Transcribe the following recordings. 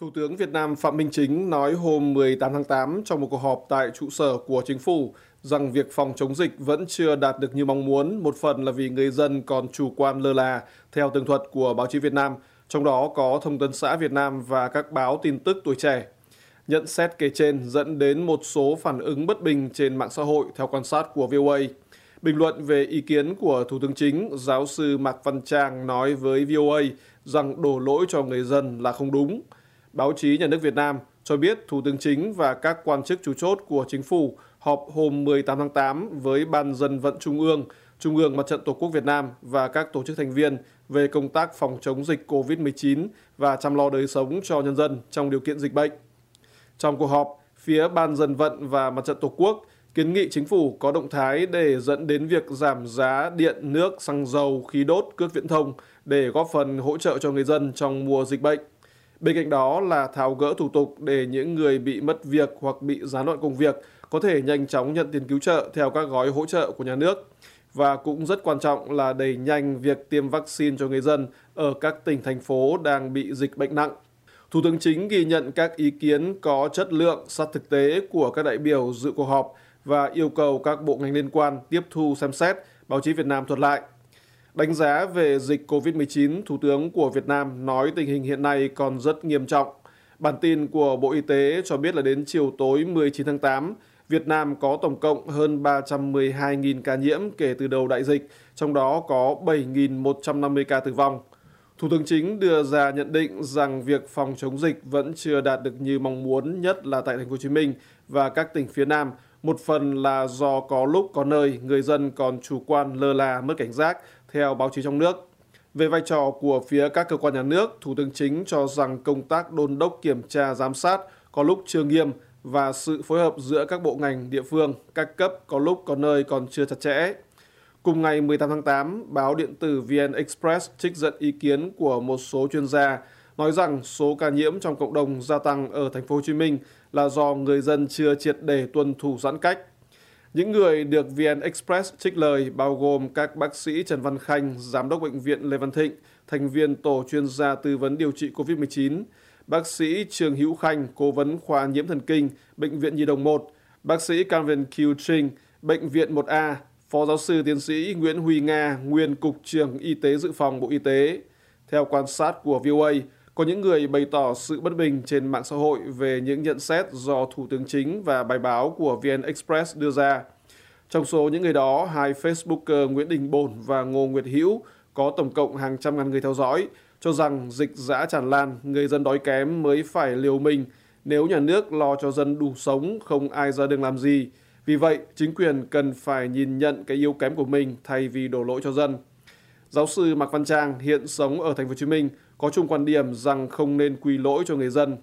Thủ tướng Việt Nam Phạm Minh Chính nói hôm 18 tháng 8 trong một cuộc họp tại trụ sở của chính phủ rằng việc phòng chống dịch vẫn chưa đạt được như mong muốn, một phần là vì người dân còn chủ quan lơ là, theo tường thuật của báo chí Việt Nam, trong đó có Thông tấn xã Việt Nam và các báo tin tức tuổi trẻ. Nhận xét kể trên dẫn đến một số phản ứng bất bình trên mạng xã hội theo quan sát của VOA. Bình luận về ý kiến của Thủ tướng Chính, giáo sư Mạc Văn Trang nói với VOA rằng đổ lỗi cho người dân là không đúng. Báo chí nhà nước Việt Nam cho biết Thủ tướng Chính và các quan chức chủ chốt của chính phủ họp hôm 18 tháng 8 với Ban dân vận Trung ương, Trung ương Mặt trận Tổ quốc Việt Nam và các tổ chức thành viên về công tác phòng chống dịch COVID-19 và chăm lo đời sống cho nhân dân trong điều kiện dịch bệnh. Trong cuộc họp, phía Ban dân vận và Mặt trận Tổ quốc kiến nghị chính phủ có động thái để dẫn đến việc giảm giá điện, nước, xăng dầu, khí đốt, cước viễn thông để góp phần hỗ trợ cho người dân trong mùa dịch bệnh. Bên cạnh đó là tháo gỡ thủ tục để những người bị mất việc hoặc bị gián đoạn công việc có thể nhanh chóng nhận tiền cứu trợ theo các gói hỗ trợ của nhà nước. Và cũng rất quan trọng là đẩy nhanh việc tiêm vaccine cho người dân ở các tỉnh, thành phố đang bị dịch bệnh nặng. Thủ tướng Chính ghi nhận các ý kiến có chất lượng sát thực tế của các đại biểu dự cuộc họp và yêu cầu các bộ ngành liên quan tiếp thu xem xét, báo chí Việt Nam thuật lại. Đánh giá về dịch COVID-19, Thủ tướng của Việt Nam nói tình hình hiện nay còn rất nghiêm trọng. Bản tin của Bộ Y tế cho biết là đến chiều tối 19 tháng 8, Việt Nam có tổng cộng hơn 312.000 ca nhiễm kể từ đầu đại dịch, trong đó có 7.150 ca tử vong. Thủ tướng Chính đưa ra nhận định rằng việc phòng chống dịch vẫn chưa đạt được như mong muốn, nhất là tại thành phố Hồ Chí Minh và các tỉnh phía Nam, một phần là do có lúc có nơi người dân còn chủ quan lơ là mất cảnh giác theo báo chí trong nước. Về vai trò của phía các cơ quan nhà nước, Thủ tướng Chính cho rằng công tác đôn đốc kiểm tra giám sát có lúc chưa nghiêm và sự phối hợp giữa các bộ ngành, địa phương, các cấp có lúc có nơi còn chưa chặt chẽ. Cùng ngày 18 tháng 8, báo điện tử VN Express trích dẫn ý kiến của một số chuyên gia nói rằng số ca nhiễm trong cộng đồng gia tăng ở thành phố Hồ Chí Minh là do người dân chưa triệt để tuân thủ giãn cách. Những người được VN Express trích lời bao gồm các bác sĩ Trần Văn Khanh, giám đốc bệnh viện Lê Văn Thịnh, thành viên tổ chuyên gia tư vấn điều trị COVID-19, bác sĩ Trường Hữu Khanh, cố vấn khoa nhiễm thần kinh, bệnh viện Nhi đồng 1, bác sĩ Calvin Q. Trinh, bệnh viện 1A, Phó giáo sư tiến sĩ Nguyễn Huy Nga, nguyên Cục trưởng Y tế Dự phòng Bộ Y tế. Theo quan sát của VOA, có những người bày tỏ sự bất bình trên mạng xã hội về những nhận xét do Thủ tướng Chính và bài báo của VN Express đưa ra. Trong số những người đó, hai Facebooker Nguyễn Đình Bồn và Ngô Nguyệt Hữu có tổng cộng hàng trăm ngàn người theo dõi, cho rằng dịch dã tràn lan, người dân đói kém mới phải liều mình. Nếu nhà nước lo cho dân đủ sống, không ai ra đường làm gì. Vì vậy, chính quyền cần phải nhìn nhận cái yếu kém của mình thay vì đổ lỗi cho dân. Giáo sư Mạc Văn Trang hiện sống ở thành phố Hồ Chí Minh có chung quan điểm rằng không nên quy lỗi cho người dân.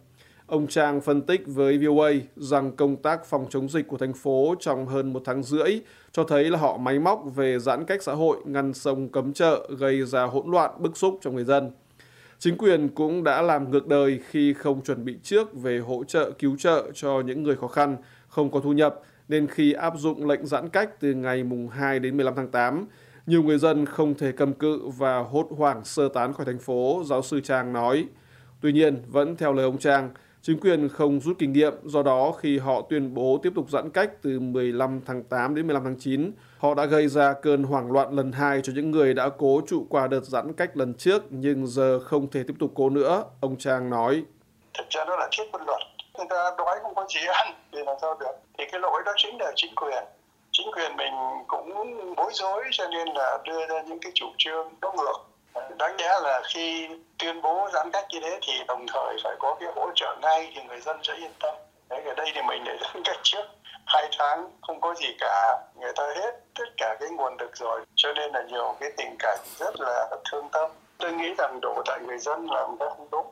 Ông Trang phân tích với VOA rằng công tác phòng chống dịch của thành phố trong hơn một tháng rưỡi cho thấy là họ máy móc về giãn cách xã hội, ngăn sông cấm chợ, gây ra hỗn loạn bức xúc cho người dân. Chính quyền cũng đã làm ngược đời khi không chuẩn bị trước về hỗ trợ cứu trợ cho những người khó khăn, không có thu nhập, nên khi áp dụng lệnh giãn cách từ ngày mùng 2 đến 15 tháng 8, nhiều người dân không thể cầm cự và hốt hoảng sơ tán khỏi thành phố, giáo sư Trang nói. Tuy nhiên, vẫn theo lời ông Trang, chính quyền không rút kinh nghiệm, do đó khi họ tuyên bố tiếp tục giãn cách từ 15 tháng 8 đến 15 tháng 9, họ đã gây ra cơn hoảng loạn lần hai cho những người đã cố trụ qua đợt giãn cách lần trước nhưng giờ không thể tiếp tục cố nữa, ông Trang nói. Thực ra đó là thiết quân luật, người ta đói không có gì ăn thì làm sao được. Thì cái lỗi đó chính là chính quyền chính quyền mình cũng bối rối cho nên là đưa ra những cái chủ trương nó ngược. Đáng lẽ là khi tuyên bố giãn cách như thế thì đồng thời phải có cái hỗ trợ ngay thì người dân sẽ yên tâm. Đấy, ở đây thì mình để giãn cách trước hai tháng, không có gì cả, người ta hết tất cả cái nguồn lực rồi. Cho nên là nhiều cái tình cảnh rất là thương tâm. Tôi nghĩ rằng đổ tại người dân là một không đúng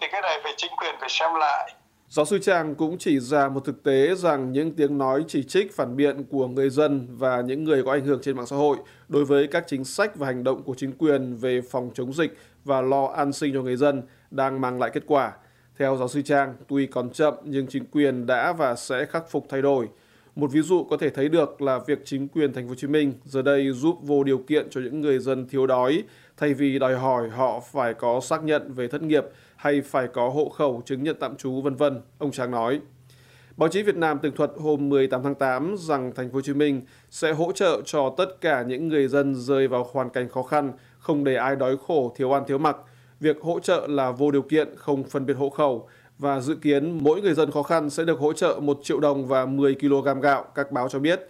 thì cái này phải chính quyền phải xem lại. Giáo sư Trang cũng chỉ ra một thực tế rằng những tiếng nói chỉ trích phản biện của người dân và những người có ảnh hưởng trên mạng xã hội đối với các chính sách và hành động của chính quyền về phòng chống dịch và lo an sinh cho người dân đang mang lại kết quả. Theo giáo sư Trang, tuy còn chậm nhưng chính quyền đã và sẽ khắc phục thay đổi. Một ví dụ có thể thấy được là việc chính quyền thành phố Hồ Chí Minh giờ đây giúp vô điều kiện cho những người dân thiếu đói thay vì đòi hỏi họ phải có xác nhận về thất nghiệp hay phải có hộ khẩu chứng nhận tạm trú vân vân, ông Tráng nói. Báo chí Việt Nam tường thuật hôm 18 tháng 8 rằng thành phố Hồ Chí Minh sẽ hỗ trợ cho tất cả những người dân rơi vào hoàn cảnh khó khăn, không để ai đói khổ, thiếu ăn thiếu mặc. Việc hỗ trợ là vô điều kiện, không phân biệt hộ khẩu và dự kiến mỗi người dân khó khăn sẽ được hỗ trợ 1 triệu đồng và 10 kg gạo, các báo cho biết.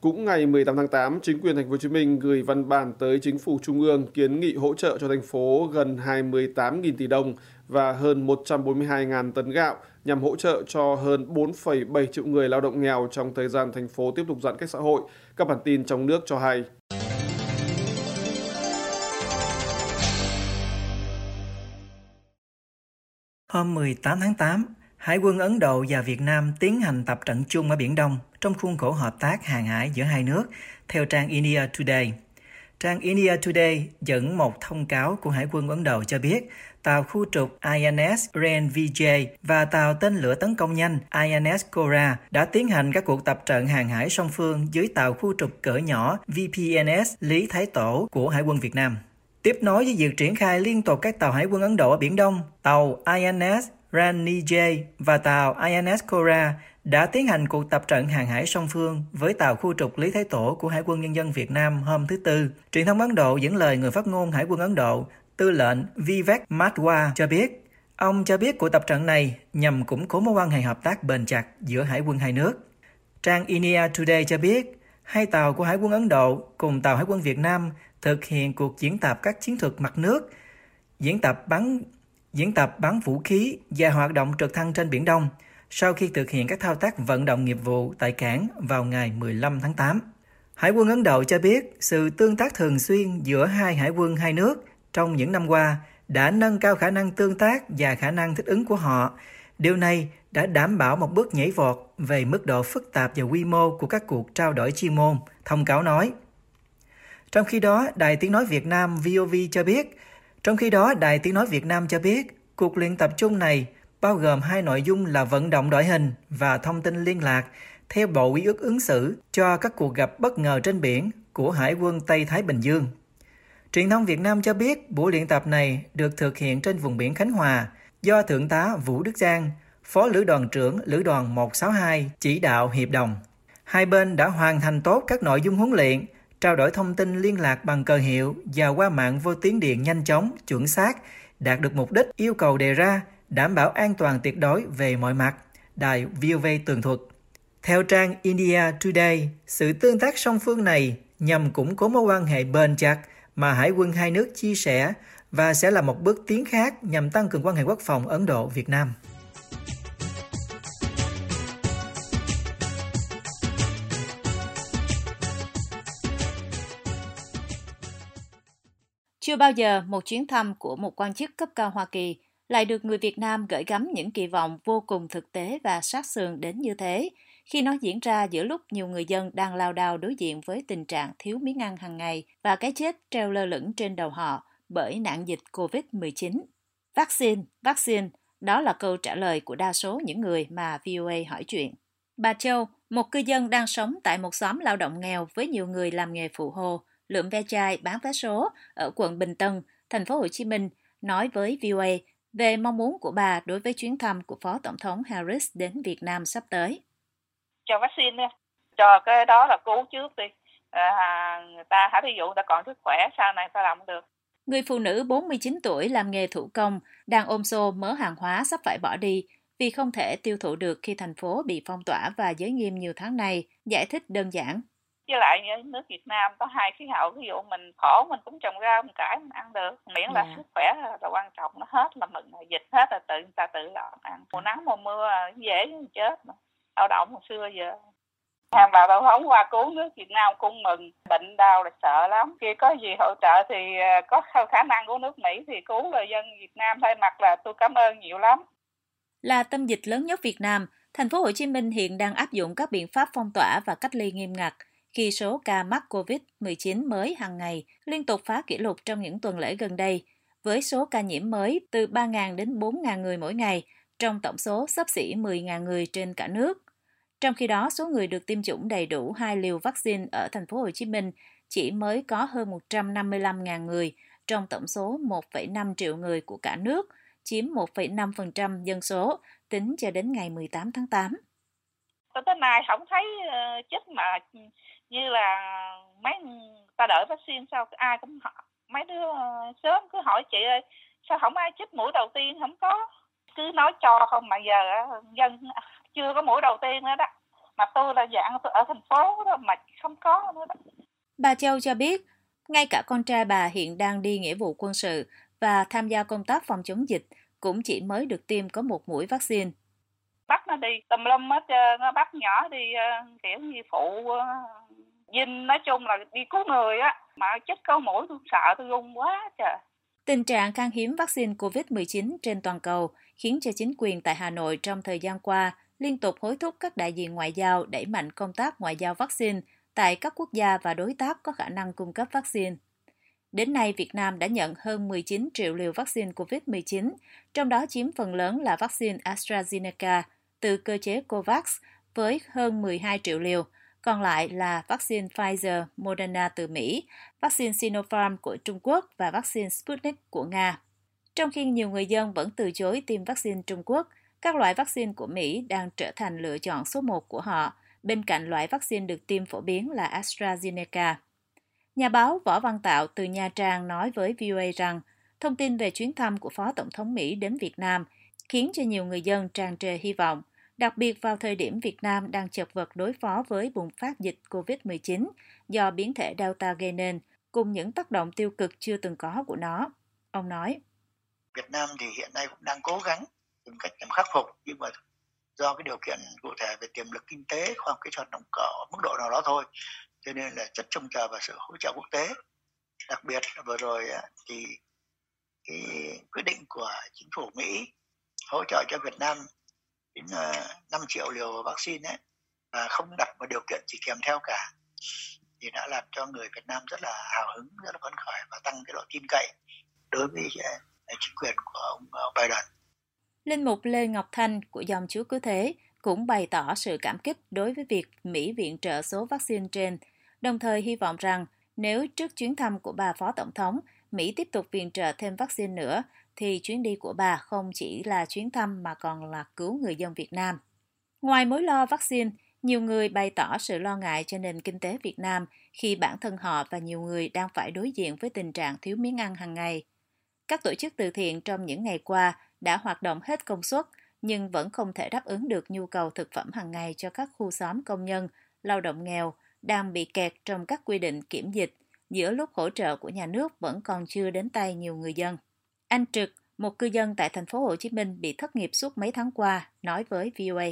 Cũng ngày 18 tháng 8, chính quyền thành phố Hồ Chí Minh gửi văn bản tới chính phủ trung ương kiến nghị hỗ trợ cho thành phố gần 28.000 tỷ đồng và hơn 142.000 tấn gạo nhằm hỗ trợ cho hơn 4,7 triệu người lao động nghèo trong thời gian thành phố tiếp tục giãn cách xã hội. Các bản tin trong nước cho hay. Hôm 18 tháng 8, Hải quân Ấn Độ và Việt Nam tiến hành tập trận chung ở Biển Đông trong khuôn khổ hợp tác hàng hải giữa hai nước, theo trang India Today. Trang India Today dẫn một thông cáo của Hải quân Ấn Độ cho biết tàu khu trục INS Ren Vijay và tàu tên lửa tấn công nhanh INS Kora đã tiến hành các cuộc tập trận hàng hải song phương dưới tàu khu trục cỡ nhỏ VPNS Lý Thái Tổ của Hải quân Việt Nam. Tiếp nối với việc triển khai liên tục các tàu Hải quân Ấn Độ ở Biển Đông, tàu INS Ranijay và tàu INS Kora đã tiến hành cuộc tập trận hàng hải song phương với tàu khu trục Lý Thái Tổ của Hải quân Nhân dân Việt Nam hôm thứ Tư. Truyền thông Ấn Độ dẫn lời người phát ngôn Hải quân Ấn Độ, tư lệnh Vivek Matwa cho biết, ông cho biết cuộc tập trận này nhằm củng cố mối quan hệ hợp tác bền chặt giữa hải quân hai nước. Trang India Today cho biết, hai tàu của Hải quân Ấn Độ cùng tàu Hải quân Việt Nam thực hiện cuộc diễn tập các chiến thuật mặt nước, diễn tập bắn diễn tập bắn vũ khí và hoạt động trực thăng trên Biển Đông sau khi thực hiện các thao tác vận động nghiệp vụ tại cảng vào ngày 15 tháng 8. Hải quân Ấn Độ cho biết sự tương tác thường xuyên giữa hai hải quân hai nước trong những năm qua đã nâng cao khả năng tương tác và khả năng thích ứng của họ. Điều này đã đảm bảo một bước nhảy vọt về mức độ phức tạp và quy mô của các cuộc trao đổi chuyên môn, thông cáo nói. Trong khi đó, Đài Tiếng Nói Việt Nam VOV cho biết, trong khi đó, Đài Tiếng Nói Việt Nam cho biết, cuộc luyện tập chung này bao gồm hai nội dung là vận động đội hình và thông tin liên lạc theo bộ quy ước ứng xử cho các cuộc gặp bất ngờ trên biển của Hải quân Tây Thái Bình Dương. Truyền thông Việt Nam cho biết buổi luyện tập này được thực hiện trên vùng biển Khánh Hòa do Thượng tá Vũ Đức Giang, Phó Lữ đoàn trưởng Lữ đoàn 162 chỉ đạo hiệp đồng. Hai bên đã hoàn thành tốt các nội dung huấn luyện, trao đổi thông tin liên lạc bằng cờ hiệu và qua mạng vô tuyến điện nhanh chóng, chuẩn xác, đạt được mục đích yêu cầu đề ra, đảm bảo an toàn tuyệt đối về mọi mặt, đài VOV tường thuật. Theo trang India Today, sự tương tác song phương này nhằm củng cố mối quan hệ bền chặt mà hải quân hai nước chia sẻ và sẽ là một bước tiến khác nhằm tăng cường quan hệ quốc phòng Ấn Độ-Việt Nam. Chưa bao giờ một chuyến thăm của một quan chức cấp cao Hoa Kỳ lại được người Việt Nam gửi gắm những kỳ vọng vô cùng thực tế và sát sườn đến như thế, khi nó diễn ra giữa lúc nhiều người dân đang lao đao đối diện với tình trạng thiếu miếng ăn hàng ngày và cái chết treo lơ lửng trên đầu họ bởi nạn dịch COVID-19. Vaccine, vaccine, đó là câu trả lời của đa số những người mà VOA hỏi chuyện. Bà Châu, một cư dân đang sống tại một xóm lao động nghèo với nhiều người làm nghề phụ hồ, lượm ve chai bán vé số ở quận Bình Tân, thành phố Hồ Chí Minh, nói với VOA về mong muốn của bà đối với chuyến thăm của Phó Tổng thống Harris đến Việt Nam sắp tới. Cho vaccine đi, cho cái đó là cứu trước đi. À, người ta hả ví dụ người ta còn sức khỏe sau này ta làm được. Người phụ nữ 49 tuổi làm nghề thủ công đang ôm xô mớ hàng hóa sắp phải bỏ đi vì không thể tiêu thụ được khi thành phố bị phong tỏa và giới nghiêm nhiều tháng này, giải thích đơn giản với lại nước Việt Nam có hai khí hậu ví dụ mình khổ mình cũng trồng rau mình cải mình ăn được. Miễn là yeah. Dạ. sức khỏe là quan trọng nó hết là mình dịch hết là tự người ta tự làm ăn. Mùa nắng mùa mưa dễ chết mà. Lao động hồi xưa giờ. Hàng vào tổng thống qua cứu nước Việt Nam cũng mừng bệnh đau là sợ lắm. Khi có gì hỗ trợ thì à, có khả năng của nước Mỹ thì cứu người dân Việt Nam thay mặt là tôi cảm ơn nhiều lắm. Là tâm dịch lớn nhất Việt Nam thành phố Hồ Chí Minh hiện đang áp dụng các biện pháp phong tỏa và cách ly nghiêm ngặt khi số ca mắc COVID-19 mới hàng ngày liên tục phá kỷ lục trong những tuần lễ gần đây, với số ca nhiễm mới từ 3.000 đến 4.000 người mỗi ngày, trong tổng số sắp xỉ 10.000 người trên cả nước. Trong khi đó, số người được tiêm chủng đầy đủ hai liều vaccine ở thành phố Hồ Chí Minh chỉ mới có hơn 155.000 người trong tổng số 1,5 triệu người của cả nước, chiếm 1,5% dân số, tính cho đến ngày 18 tháng 8. Tới nay không thấy ờ, chết mà như là mấy ta đợi vaccine sao ai cũng hỏi mấy đứa uh, sớm cứ hỏi chị ơi sao không ai chích mũi đầu tiên không có cứ nói cho không. Mà giờ dân chưa có mũi đầu tiên nữa đó. Mà tôi là dạng tôi ở thành phố đó mà không có nữa đó. Bà Châu cho biết ngay cả con trai bà hiện đang đi nghĩa vụ quân sự và tham gia công tác phòng chống dịch cũng chỉ mới được tiêm có một mũi vaccine. Bắt nó đi tùm lum hết nó bắt nhỏ đi ờ, kiểu như phụ dinh nói chung là đi cứu người á mà chết câu mũi tôi sợ tôi run quá trời. Tình trạng khan hiếm vaccine COVID-19 trên toàn cầu khiến cho chính quyền tại Hà Nội trong thời gian qua liên tục hối thúc các đại diện ngoại giao đẩy mạnh công tác ngoại giao vaccine tại các quốc gia và đối tác có khả năng cung cấp vaccine. Đến nay, Việt Nam đã nhận hơn 19 triệu liều vaccine COVID-19, trong đó chiếm phần lớn là vaccine AstraZeneca từ cơ chế COVAX với hơn 12 triệu liều, còn lại là vaccine Pfizer, Moderna từ Mỹ, vaccine Sinopharm của Trung Quốc và vaccine Sputnik của Nga. Trong khi nhiều người dân vẫn từ chối tiêm vaccine Trung Quốc, các loại vaccine của Mỹ đang trở thành lựa chọn số một của họ, bên cạnh loại vaccine được tiêm phổ biến là AstraZeneca. Nhà báo Võ Văn Tạo từ Nha Trang nói với VOA rằng thông tin về chuyến thăm của Phó Tổng thống Mỹ đến Việt Nam khiến cho nhiều người dân tràn trề hy vọng, đặc biệt vào thời điểm Việt Nam đang chật vật đối phó với bùng phát dịch COVID-19 do biến thể Delta gây nên, cùng những tác động tiêu cực chưa từng có của nó. Ông nói, Việt Nam thì hiện nay cũng đang cố gắng tìm cách nhằm khắc phục, nhưng mà do cái điều kiện cụ thể về tiềm lực kinh tế, khoa học kỹ thuật động cỡ mức độ nào đó thôi cho nên là rất trông chờ vào sự hỗ trợ quốc tế đặc biệt là vừa rồi à, thì cái quyết định của chính phủ Mỹ hỗ trợ cho Việt Nam đến ờ, 5 triệu liều vaccine ấy và không đặt một điều kiện chỉ kèm theo cả thì đã làm cho người Việt Nam rất là hào hứng, rất là phấn khởi và tăng cái độ tin cậy đối với ờ, chính quyền của ông ờ, Biden. Linh mục Lê Ngọc Thanh của dòng Chúa Cứu Thế cũng bày tỏ sự cảm kích đối với việc Mỹ viện trợ số vaccine trên đồng thời hy vọng rằng nếu trước chuyến thăm của bà Phó Tổng thống, Mỹ tiếp tục viện trợ thêm vaccine nữa, thì chuyến đi của bà không chỉ là chuyến thăm mà còn là cứu người dân Việt Nam. Ngoài mối lo vaccine, nhiều người bày tỏ sự lo ngại cho nền kinh tế Việt Nam khi bản thân họ và nhiều người đang phải đối diện với tình trạng thiếu miếng ăn hàng ngày. Các tổ chức từ thiện trong những ngày qua đã hoạt động hết công suất, nhưng vẫn không thể đáp ứng được nhu cầu thực phẩm hàng ngày cho các khu xóm công nhân, lao động nghèo đang bị kẹt trong các quy định kiểm dịch giữa lúc hỗ trợ của nhà nước vẫn còn chưa đến tay nhiều người dân. Anh Trực, một cư dân tại thành phố Hồ Chí Minh bị thất nghiệp suốt mấy tháng qua, nói với VOA.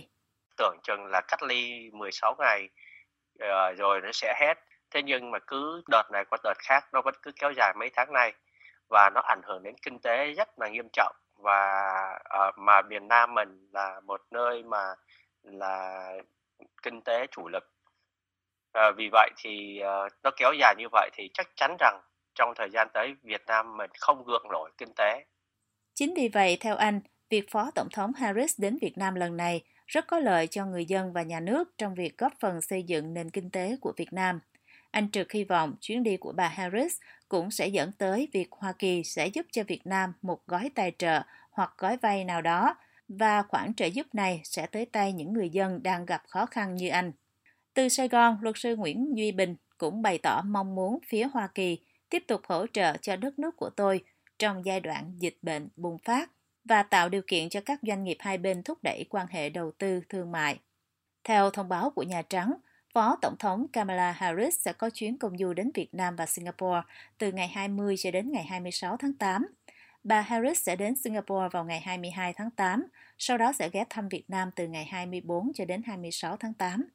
Tưởng chừng là cách ly 16 ngày ờ, rồi nó sẽ hết. Thế nhưng mà cứ đợt này qua đợt khác nó vẫn cứ kéo dài mấy tháng nay và nó ảnh hưởng đến kinh tế rất là nghiêm trọng và uh, mà miền Nam mình là một nơi mà là kinh tế chủ lực À, vì vậy thì uh, nó kéo dài như vậy thì chắc chắn rằng trong thời gian tới Việt Nam mình không gượng nổi kinh tế. Chính vì vậy, theo anh, việc Phó Tổng thống Harris đến Việt Nam lần này rất có lợi cho người dân và nhà nước trong việc góp phần xây dựng nền kinh tế của Việt Nam. Anh Trực hy vọng chuyến đi của bà Harris cũng sẽ dẫn tới việc Hoa Kỳ sẽ giúp cho Việt Nam một gói tài trợ hoặc gói vay nào đó và khoản trợ giúp này sẽ tới tay những người dân đang gặp khó khăn như anh. Từ Sài Gòn, luật sư Nguyễn Duy Bình cũng bày tỏ mong muốn phía Hoa Kỳ tiếp tục hỗ trợ cho đất nước của tôi trong giai đoạn dịch bệnh bùng phát và tạo điều kiện cho các doanh nghiệp hai bên thúc đẩy quan hệ đầu tư thương mại. Theo thông báo của Nhà Trắng, Phó Tổng thống Kamala Harris sẽ có chuyến công du đến Việt Nam và Singapore từ ngày 20 cho đến ngày 26 tháng 8. Bà Harris sẽ đến Singapore vào ngày 22 tháng 8, sau đó sẽ ghé thăm Việt Nam từ ngày 24 cho đến 26 tháng 8.